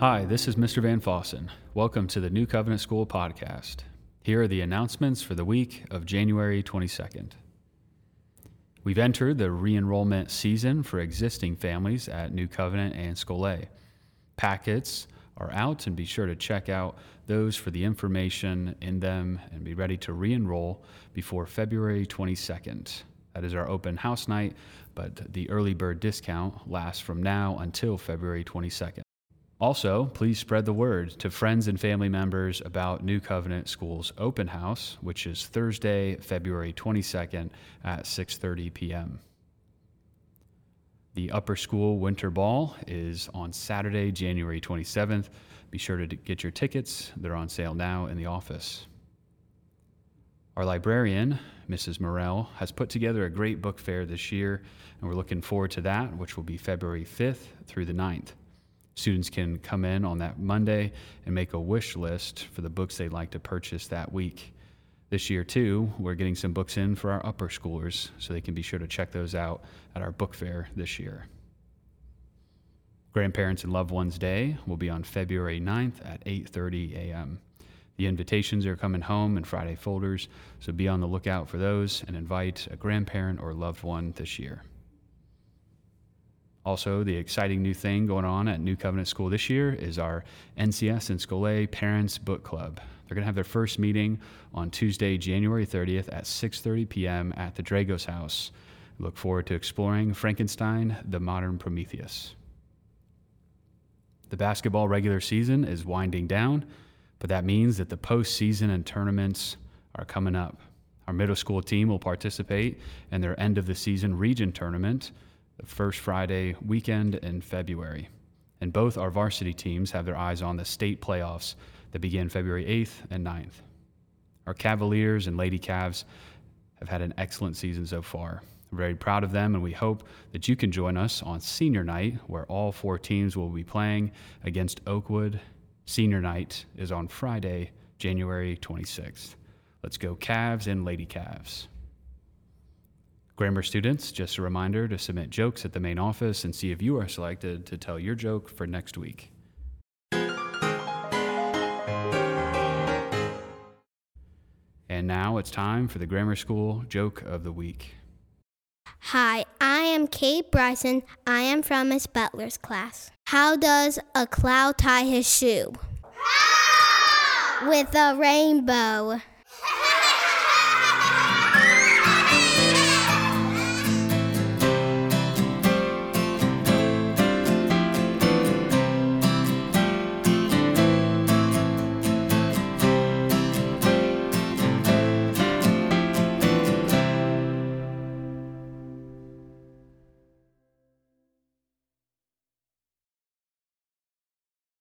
Hi, this is Mr. Van Fossen. Welcome to the New Covenant School podcast. Here are the announcements for the week of January 22nd. We've entered the re enrollment season for existing families at New Covenant and Scholé. Packets are out, and be sure to check out those for the information in them and be ready to re enroll before February 22nd. That is our open house night, but the early bird discount lasts from now until February 22nd. Also, please spread the word to friends and family members about New Covenant School's open house, which is Thursday, February 22nd at 6:30 p.m. The Upper School Winter Ball is on Saturday, January 27th. Be sure to get your tickets. They're on sale now in the office. Our librarian, Mrs. Morell, has put together a great book fair this year, and we're looking forward to that, which will be February 5th through the 9th. Students can come in on that Monday and make a wish list for the books they'd like to purchase that week. This year, too, we're getting some books in for our upper schoolers, so they can be sure to check those out at our book fair this year. Grandparents and Loved Ones Day will be on February 9th at 8:30 a.m. The invitations are coming home in Friday folders, so be on the lookout for those and invite a grandparent or loved one this year. Also, the exciting new thing going on at New Covenant School this year is our NCS and Scholé Parents Book Club. They're going to have their first meeting on Tuesday, January 30th at 6:30 p.m. at the Dragos House. look forward to exploring Frankenstein: The Modern Prometheus. The basketball regular season is winding down, but that means that the postseason and tournaments are coming up. Our middle school team will participate in their end of the season region tournament the first Friday weekend in February. And both our varsity teams have their eyes on the state playoffs that begin February 8th and 9th. Our Cavaliers and Lady Cavs have had an excellent season so far. We're very proud of them, and we hope that you can join us on senior night, where all four teams will be playing against Oakwood. Senior night is on Friday, January 26th. Let's go, Cavs and Lady Cavs. Grammar students, just a reminder to submit jokes at the main office and see if you are selected to tell your joke for next week. And now it's time for the Grammar School Joke of the Week. Hi, I am Kate Bryson. I am from Miss Butler's class. How does a cloud tie his shoe? With a rainbow.